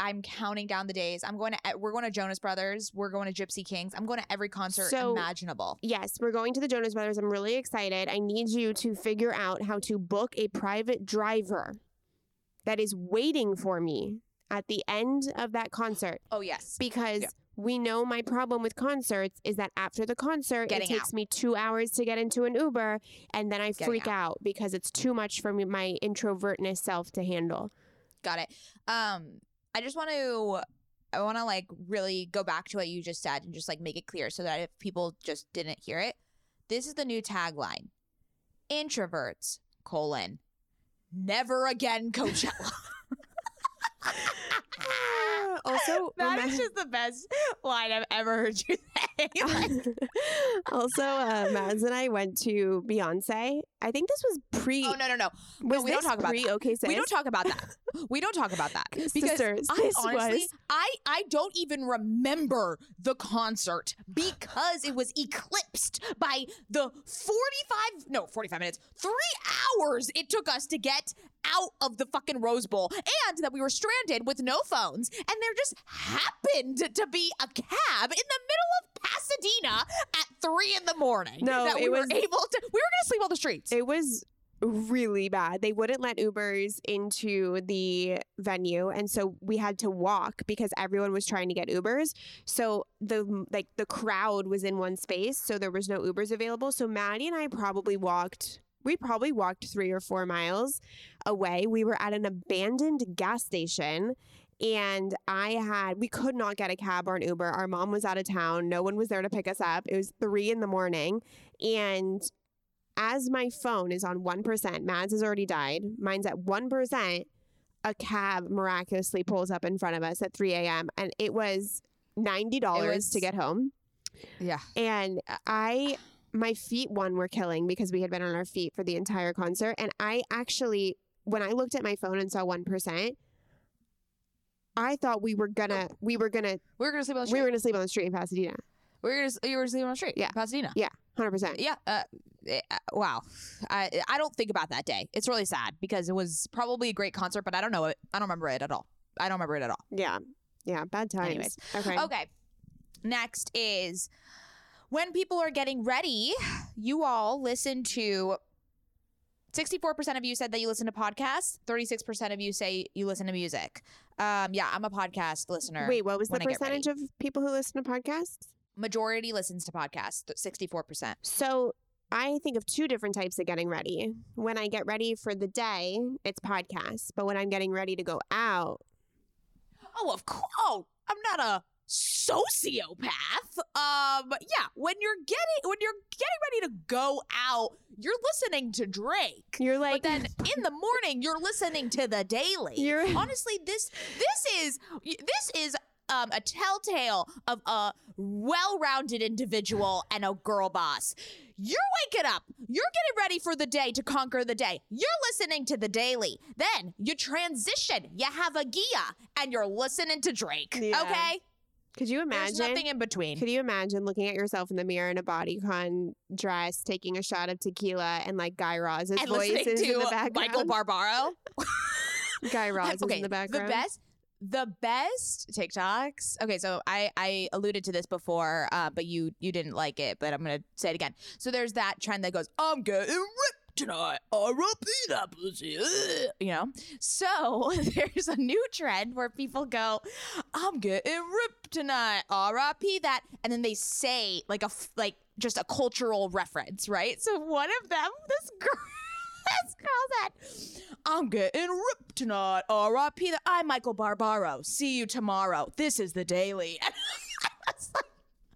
S2: I'm counting down the days. I'm going to. We're going to Jonas Brothers. We're going to Gypsy Kings. I'm going to every concert
S1: So-
S2: imaginable.
S1: Yes, we're going to the Jonas Brothers. I'm really excited. I need you to figure out how to book a private driver that is waiting for me at the end of that concert
S2: Oh yes.
S1: because
S2: Yeah.
S1: we know my problem with concerts is that after the concert
S2: Getting
S1: it takes me 2 hours to get into an Uber and then I
S2: Getting
S1: freak out. because it's too much for me, my introvertness self to handle.
S2: Got it. Um, I just want to. I want to like really go back to what you just said and just like make it clear so that if people just didn't hear it, this is the new tagline: introverts colon never again Coachella. [LAUGHS] [LAUGHS]
S1: also, [LAUGHS]
S2: That
S1: remem-
S2: is just the best line I've ever heard you say.
S1: also, uh, Mads and I went to Beyonce. I think this was pre.
S2: oh no no no!
S1: was
S2: we don't talk about
S1: pre
S2: that.
S1: OK
S2: We don't talk about that. [LAUGHS] We don't talk about that because
S1: Sisters,
S2: I honestly,
S1: was-
S2: I I don't even remember the concert because it was eclipsed by the forty-five no forty-five minutes, three hours it took us to get out of the fucking Rose Bowl, and that we were stranded with no phones, and there just happened to be a cab in the middle of Pasadena at three in the morning.
S1: No,
S2: that we
S1: it
S2: were
S1: was-
S2: able to. We were gonna sleep on the streets.
S1: It was really bad. They wouldn't let Ubers into the venue and so we had to walk because everyone was trying to get Ubers. So the like the crowd was in one space, so there was no Ubers available. So Mady and I probably walked we probably walked 3 or 4 miles away. We were at an abandoned gas station and I had we could not get a cab or an Uber. Our mom was out of town. No one was there to pick us up. It was 3 in the morning and as my phone is on 1%, Mads has already died. Mine's at 1%. A cab miraculously pulls up in front of us at 3 a.m. And it was $90
S2: It was-
S1: to get home.
S2: yeah.
S1: And I, my feet, one, were killing because we had been on our feet for the entire concert. And I actually, when I looked at my phone and saw 1%, I thought we were gonna, we were gonna,
S2: We were gonna sleep on the street.
S1: we were gonna sleep on the street in Pasadena.
S2: We were gonna, you were sleeping on the street.
S1: Yeah.
S2: Pasadena.
S1: Yeah, 100%.
S2: Yeah. Uh, eh, uh, wow. I I don't think about that day. It's really sad because it was probably a great concert, but I don't know it. I don't remember it at all. I don't remember it at all.
S1: Yeah. Yeah. Bad times.
S2: Anyways.
S1: Okay.
S2: Okay. Next is when people are getting ready, you all listen to 64% of you said that you listen to podcasts. 36% of you say you listen to music. Um, yeah, I'm a podcast listener.
S1: Wait, what was the
S2: when I get ready.
S1: percentage of people who listen to podcasts?
S2: Majority listens to podcasts, 64%.
S1: So I think of two different types of getting ready. When I get ready for the day, it's podcasts. But when I'm getting ready to go out,
S2: Oh, of course. Oh, I'm not a sociopath. Um, yeah, when you're getting when you're getting ready to go out, you're listening to Drake.
S1: you're like,
S2: but then [LAUGHS] in the morning, you're listening to the Daily.
S1: You're- [LAUGHS]
S2: Honestly, this this is this is um, a telltale of a well-rounded individual and a girl boss. You're waking up. You're getting ready for the day to conquer the day. You're listening to the Daily. Then you transition. You have a Gia, and you're listening to Drake.
S1: Yeah.
S2: Okay.
S1: Could you imagine?
S2: There's nothing in between.
S1: Could you imagine looking at yourself in the mirror in a bodycon dress, taking a shot of tequila, and like Guy Raz's
S2: and
S1: voice is in the background?
S2: Michael Barbaro. [LAUGHS] [LAUGHS]
S1: Guy Raz is
S2: okay,
S1: in the background.
S2: The best, the best TikToks. Okay, so I I alluded to this before, uh, but you you didn't like it, but I'm gonna say it again. So there's that trend that goes, "I'm getting ripped tonight, R.I.P. that pussy," ugh," you know. So [LAUGHS] there's a new trend where people go, "I'm getting ripped tonight, R.I.P. that," and then they say like a, like just a cultural reference, right? So one of them, [LAUGHS] this girl. [LAUGHS] This girl said, I'm getting ripped tonight. R.I.P. that I'm Michael Barbaro. See you tomorrow. This is the daily. And I was like,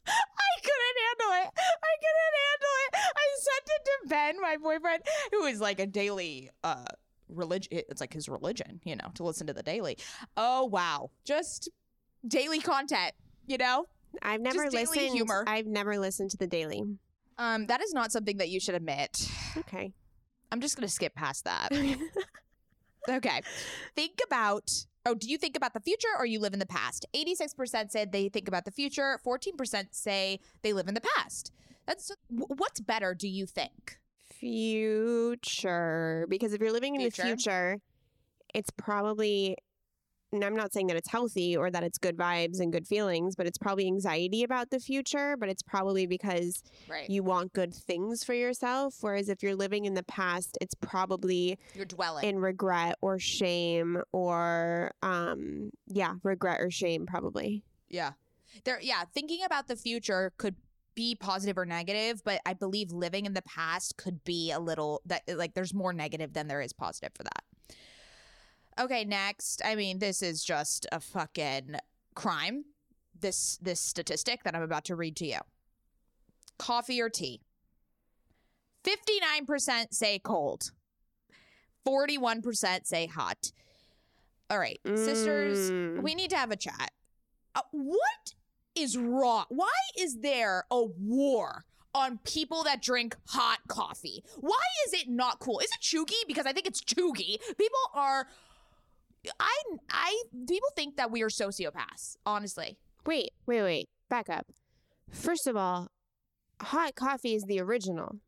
S2: I couldn't handle it. I couldn't handle it. I sent it to Ben, my boyfriend, who is like a daily uh religion. It's like his religion, you know, to listen to the daily. Oh wow, just daily content, you know.
S1: I've never
S2: Just daily
S1: listened.
S2: humor.
S1: I've never listened to the Daily.
S2: Um, that is not something that you should admit.
S1: Okay.
S2: I'm just going to skip past that. [LAUGHS] okay. Think about oh, do you think about the future or you live in the past? 86% said they think about the future, 14% say they live in the past. That's what's better, do you think?
S1: Future. Because if you're living in
S2: Future.
S1: the future, it's probably, and I'm not saying that it's healthy or that it's good vibes and good feelings, but it's probably anxiety about the future. But it's probably because
S2: Right.
S1: you want good things for yourself. Whereas if you're living in the past, it's probably
S2: You're dwelling.
S1: in regret or shame or, um, yeah, regret or shame, probably.
S2: yeah. There yeah, thinking about the future could be positive or negative, but I believe living in the past could be a little that like there's more negative than there is positive for that. Okay, next. I mean, this is just a fucking crime. This this statistic that I'm about to read to you. Coffee or tea? 59% say cold. 41% say hot. All right, sisters,
S1: Mm.
S2: we need to have a chat. Uh, what is wrong? Why is there a war on people that drink hot coffee? Why is it not cool? Is it cheugy? Because I think it's cheugy. People are. I I people think that we are sociopaths. Honestly,
S1: Wait, wait, wait. Back up. First of all, hot coffee is the original.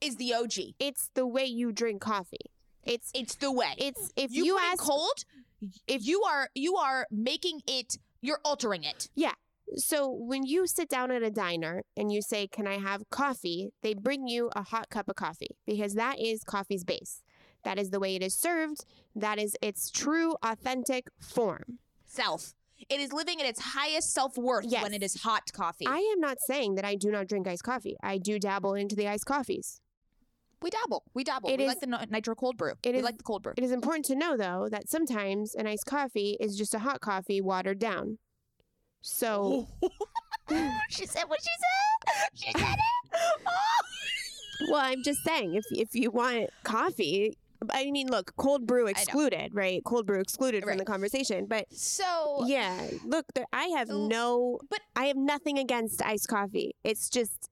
S2: is the OG.
S1: It's the way you drink coffee. It's
S2: It's the way.
S1: it's if
S2: you,
S1: you, ask
S2: cold. If you are you are making it, you're altering it.
S1: Yeah. So when you sit down at a diner and you say, "Can I have coffee?" they bring you a hot cup of coffee because that is coffee's base. That is the way it is served. That is its true authentic form.
S2: Self. It is living at its highest self worth
S1: Yes.
S2: when it is hot coffee.
S1: I am not saying that I do not drink iced coffee. I do dabble into the iced coffees.
S2: we dabble. We dabble.
S1: It
S2: we
S1: is-
S2: like the nitro cold brew.
S1: it
S2: we
S1: is-
S2: like the cold brew.
S1: It is important to know though that sometimes an iced coffee is just a hot coffee watered down. So [LAUGHS]
S2: she said what she said. She said it. [LAUGHS]
S1: Well, I'm just saying, if if you want coffee, I mean, look, cold brew excluded, right? Cold brew excluded from the conversation. But
S2: So
S1: yeah, look, there, I have no,
S2: but-
S1: I have nothing against iced coffee. It's just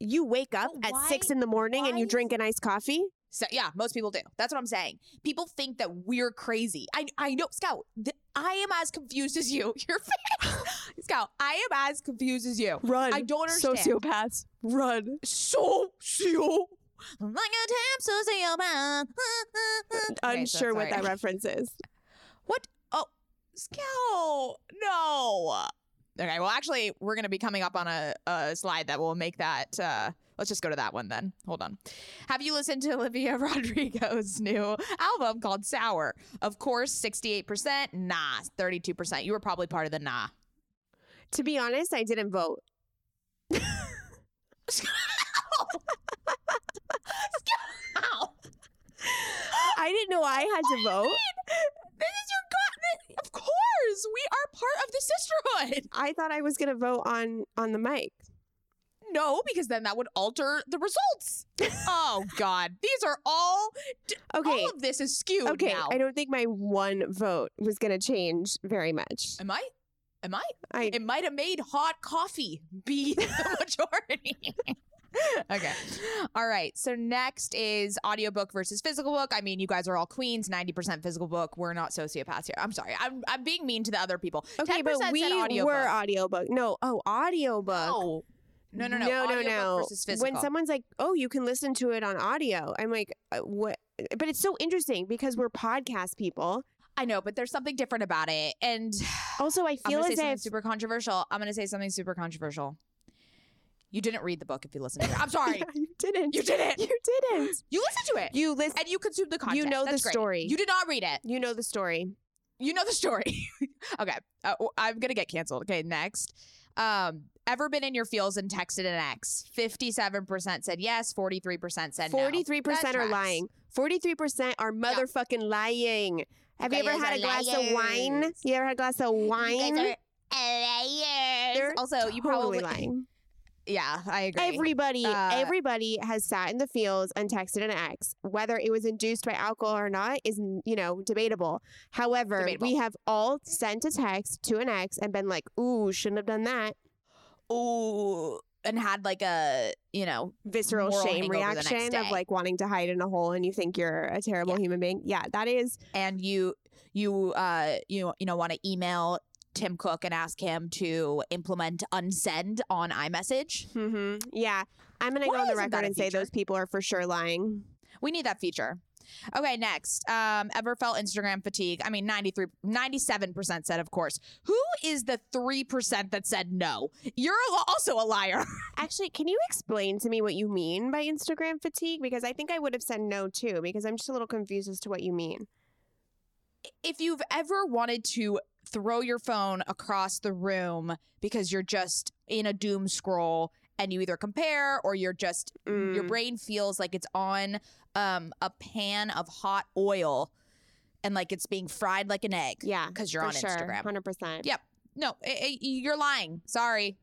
S1: you wake up at
S2: why-
S1: six in the morning and you drink an iced coffee.
S2: So yeah, most people do. That's what I'm saying. People think that we're crazy. I I know, Scout. Th- I am as confused as you. [LAUGHS] Your face, [LAUGHS] Scout. I am as confused as you.
S1: Run,
S2: I don't understand.
S1: Sociopaths, run.
S2: Socio. I'm like a damn sociopath. Uh, uh, uh, okay, so
S1: Unsure what that [LAUGHS] reference is.
S2: What? Oh, Scout. No. Okay, well, actually, we're going to be coming up on a, a slide that will make that. Uh, let's just go to that one then. Hold on. Have you listened to [LAUGHS] Olivia Rodrigo's new album called Sour? Of course, 68%. Nah, 32%. You were probably part of the nah.
S1: To be honest, I didn't vote. [LAUGHS]
S2: Ow.
S1: I didn't know I had to vote.
S2: This is your god. Of course, we are part of the sisterhood.
S1: I thought I was going to vote on on the mic.
S2: No, because then that would alter the results. oh God, these are all.
S1: Okay.
S2: all of this is skewed
S1: Okay,
S2: now.
S1: I don't think my one vote was going to change very much.
S2: Am I? Am I?
S1: I
S2: It might have made hot coffee be [LAUGHS] the majority. [LAUGHS] okay. All right. So next is audiobook versus physical book. I mean, you guys are all queens, 90% physical book. We're not sociopaths here. I'm sorry. I'm, I'm being mean to the other people.
S1: Okay,
S2: 10%
S1: but we
S2: audiobook.
S1: were audiobook. No, oh, audiobook.
S2: No. No, no, no.
S1: no, no, no. When someone's like, "Oh, you can listen to it on audio," I'm like, uh, "What?" But it's so interesting because we're podcast people.
S2: I know, but there's something different about it. And [SIGHS]
S1: Also, I
S2: I'm
S1: feel
S2: say
S1: as
S2: something
S1: if
S2: super controversial. I'm going to say something super controversial. You didn't read the book if you listened to it. I'm [LAUGHS] sorry.
S1: you didn't.
S2: You didn't.
S1: You didn't.
S2: You listened to it.
S1: You listen.
S2: and you consumed the content.
S1: You know the
S2: That's great.
S1: story.
S2: You did not read it.
S1: You know the story.
S2: You know the story. [LAUGHS] okay. Uh, I'm going to get canceled. Okay. Next. Um, ever been in your feels and texted an ex? 57% said yes. 43% said no.
S1: Forty-three
S2: That
S1: percent are
S2: tracks.
S1: lying. Forty-three percent are motherfucking lying. Have you
S2: You
S1: ever had a glass of wine? You ever had a glass of wine?
S2: You guys are liars.
S1: They're
S2: also, you
S1: totally
S2: probably
S1: lying.
S2: Yeah, I agree.
S1: Everybody,
S2: Uh,
S1: everybody has sat in the fields and texted an ex. Whether it was induced by alcohol or not is, you know, debatable. However,
S2: Debatable.
S1: we have all sent a text to an ex and been like, "Ooh, shouldn't have done that."
S2: Ooh, and had like a you know
S1: Visceral shame
S2: hangover the next
S1: reaction of like wanting to hide in a hole and you think you're a terrible human being. Yeah, that is.
S2: and you you uh you you know want to email Tim Cook and ask him to implement unsend on iMessage.
S1: Mm-hmm. Yeah, I'm gonna go on the record and say those people are for sure lying.
S2: We need that feature. Okay, next. Um, ever felt Instagram fatigue? I mean, 93, 97% said, of course. Who is the 3% that said no? You're also a liar. [LAUGHS]
S1: Actually, can you explain to me what you mean by Instagram fatigue? Because I think I would have said no too. Because I'm just a little confused as to what you mean.
S2: if you've ever wanted to throw your phone across the room because you're just in a doom scroll and you either compare or you're just your
S1: Mm.
S2: brain feels like it's on um, a pan of hot oil and like it's being fried like an egg
S1: Yeah,
S2: because you're on
S1: sure,
S2: Instagram.
S1: hundred percent.
S2: Yep. No, i- i- you're lying. Sorry.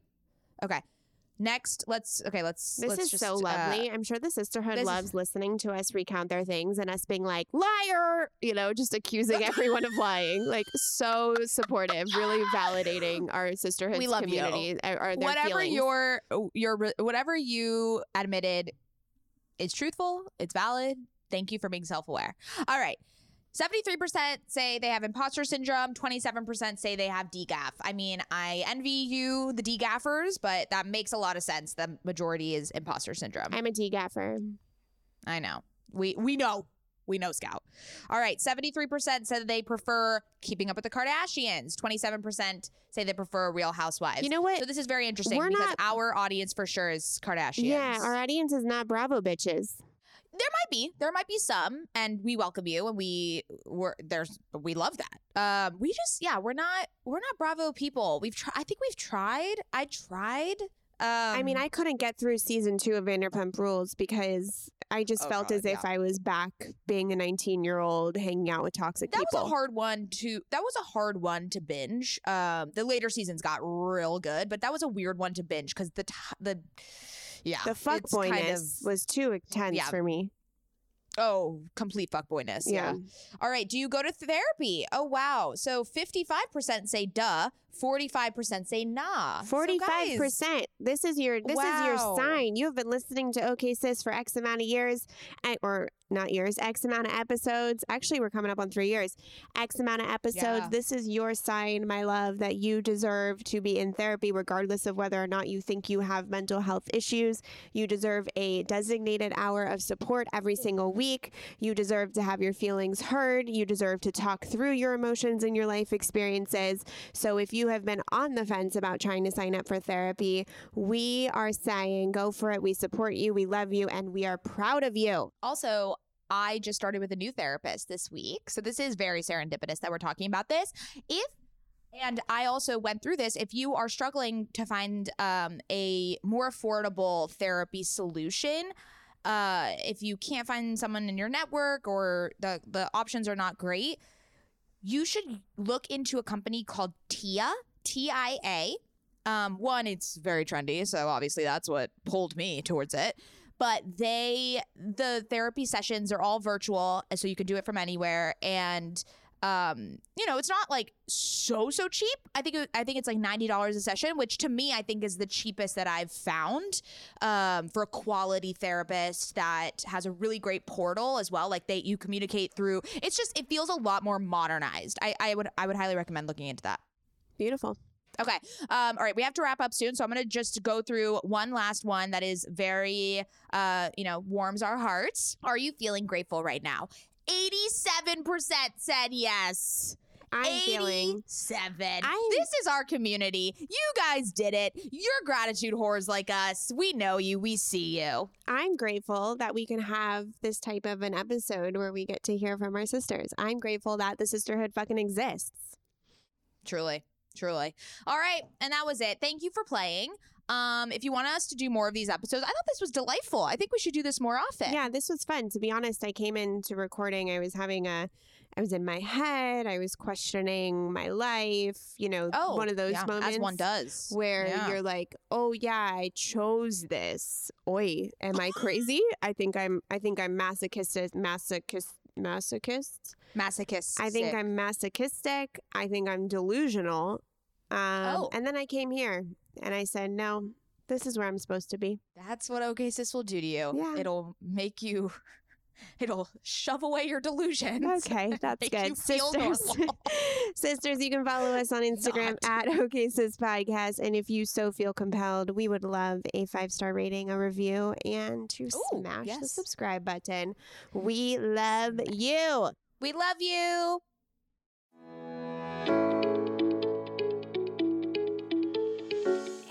S2: Okay. Next, let's okay, let's
S1: This
S2: let's
S1: is
S2: just,
S1: so
S2: uh,
S1: lovely. I'm sure the sisterhood
S2: this is-
S1: loves listening to us recount their things and us being like, liar, you know, just accusing [LAUGHS] everyone of lying. Like, so supportive, really validating [LAUGHS] our sisterhood
S2: We love you.
S1: community. Or, or
S2: whatever
S1: feelings.
S2: your your whatever you admitted is truthful it's valid thank you for being self-aware all right 73% say they have imposter syndrome. 27% say they have degaff i mean i envy you the degaffers but that makes a lot of sense. The majority is imposter syndrome.
S1: I'm a D-gaffer.
S2: i know. We we know. We know scout. All right. 73% said they prefer keeping up with the kardashians. 27% say they prefer real housewives.
S1: You know what?
S2: so this is very interesting
S1: We're
S2: because
S1: not-
S2: our audience for sure is Kardashians.
S1: Yeah, our audience is not Bravo bitches.
S2: There might be there might be some, and we welcome you, and we we're there's we love that. Um, we just yeah, we're not we're not Bravo people. We've tried. I think we've tried. I tried. Um,
S1: I mean, I couldn't get through season two of Vanderpump Rules because I just
S2: Oh,
S1: felt
S2: God,
S1: as if
S2: yeah.
S1: I was back being a 19 year old hanging out with toxic
S2: that
S1: people.
S2: was a hard one to that was a hard one to binge. Um, the later seasons got real good, but that was a weird one to binge because the t- the yeah
S1: the fuckboyness
S2: of-
S1: was too intense
S2: Yeah.
S1: for me.
S2: Oh, complete fuckboyness. Yeah.
S1: Yeah.
S2: All right. Do you go to therapy? Oh, wow. So 55% say duh, 45% say nah. So,
S1: Forty-five
S2: guys,
S1: percent. This is your this is your sign. You have been listening to OK Sis for X amount of years, or not years, X amount of episodes. Actually, we're coming up on three years. X amount of episodes.
S2: Yeah.
S1: This is your sign, my love, that you deserve to be in therapy, regardless of whether or not you think you have mental health issues. You deserve a designated hour of support every single week. Week. You deserve to have your feelings heard. You deserve to talk through your emotions and your life experiences. So if you have been on the fence about trying to sign up for therapy, we are saying go for it. We support you, we love you, and we are proud of you.
S2: Also, I just started with a new therapist this week. So this is very serendipitous that we're talking about this. If and I also went through this. If you are struggling to find um, a more affordable therapy solution, uh, if you can't find someone in your network or the the options are not great, you should look into a company called TIA, T I A. Um, one, it's very trendy, so obviously that's what pulled me towards it. But they, the therapy sessions are all virtual, so you can do it from anywhere, and um you know it's not like so so cheap i think it, i think it's like $90 a session which to me i think is the cheapest that i've found um for a quality therapist that has a really great portal as well like they you communicate through it's just it feels a lot more modernized i i would i would highly recommend looking into that
S1: Beautiful.
S2: Okay. Um, all right. We have to wrap up soon. So I'm going to just go through one last one that is very, uh, you know, warms our hearts. Are you feeling grateful right now? 87% said yes.
S1: I'm feeling
S2: 87.
S1: I'm-
S2: This is our community. You guys did it. You're gratitude whores like us. We know you. We see you.
S1: I'm grateful that we can have this type of an episode where we get to hear from our sisters. I'm grateful that the sisterhood fucking exists.
S2: Truly. Truly. All right. And that was it. Thank you for playing. Um, if you want us to do more of these episodes, I thought this was delightful. I think we should do this more often.
S1: Yeah, this was fun. To be honest, I came into recording. I was having a, I was in my head. I was questioning my life. You know,
S2: Oh,
S1: one of those
S2: yeah,
S1: moments
S2: as one does.
S1: where
S2: Yeah.
S1: you're like, oh yeah, I chose this. Oi, am I crazy? [GASPS] I think I'm. I think I'm masochistic. Masochist. Masochist.
S2: masochist.
S1: I think I'm masochistic. I think I'm delusional. Um,
S2: Oh.
S1: And then I came here and I said, no, this is where I'm supposed to be.
S2: That's what OK Sis will do to you.
S1: Yeah.
S2: It'll make you. [LAUGHS] It'll shove away your delusions.
S1: Okay, [LAUGHS] that's good. Sisters, [LAUGHS] sisters, you can follow us on Instagram at OK Sis Podcast. And if you so feel compelled, we would love a five star rating, a review, and to
S2: Ooh,
S1: smash the subscribe button. We love you.
S2: We love you.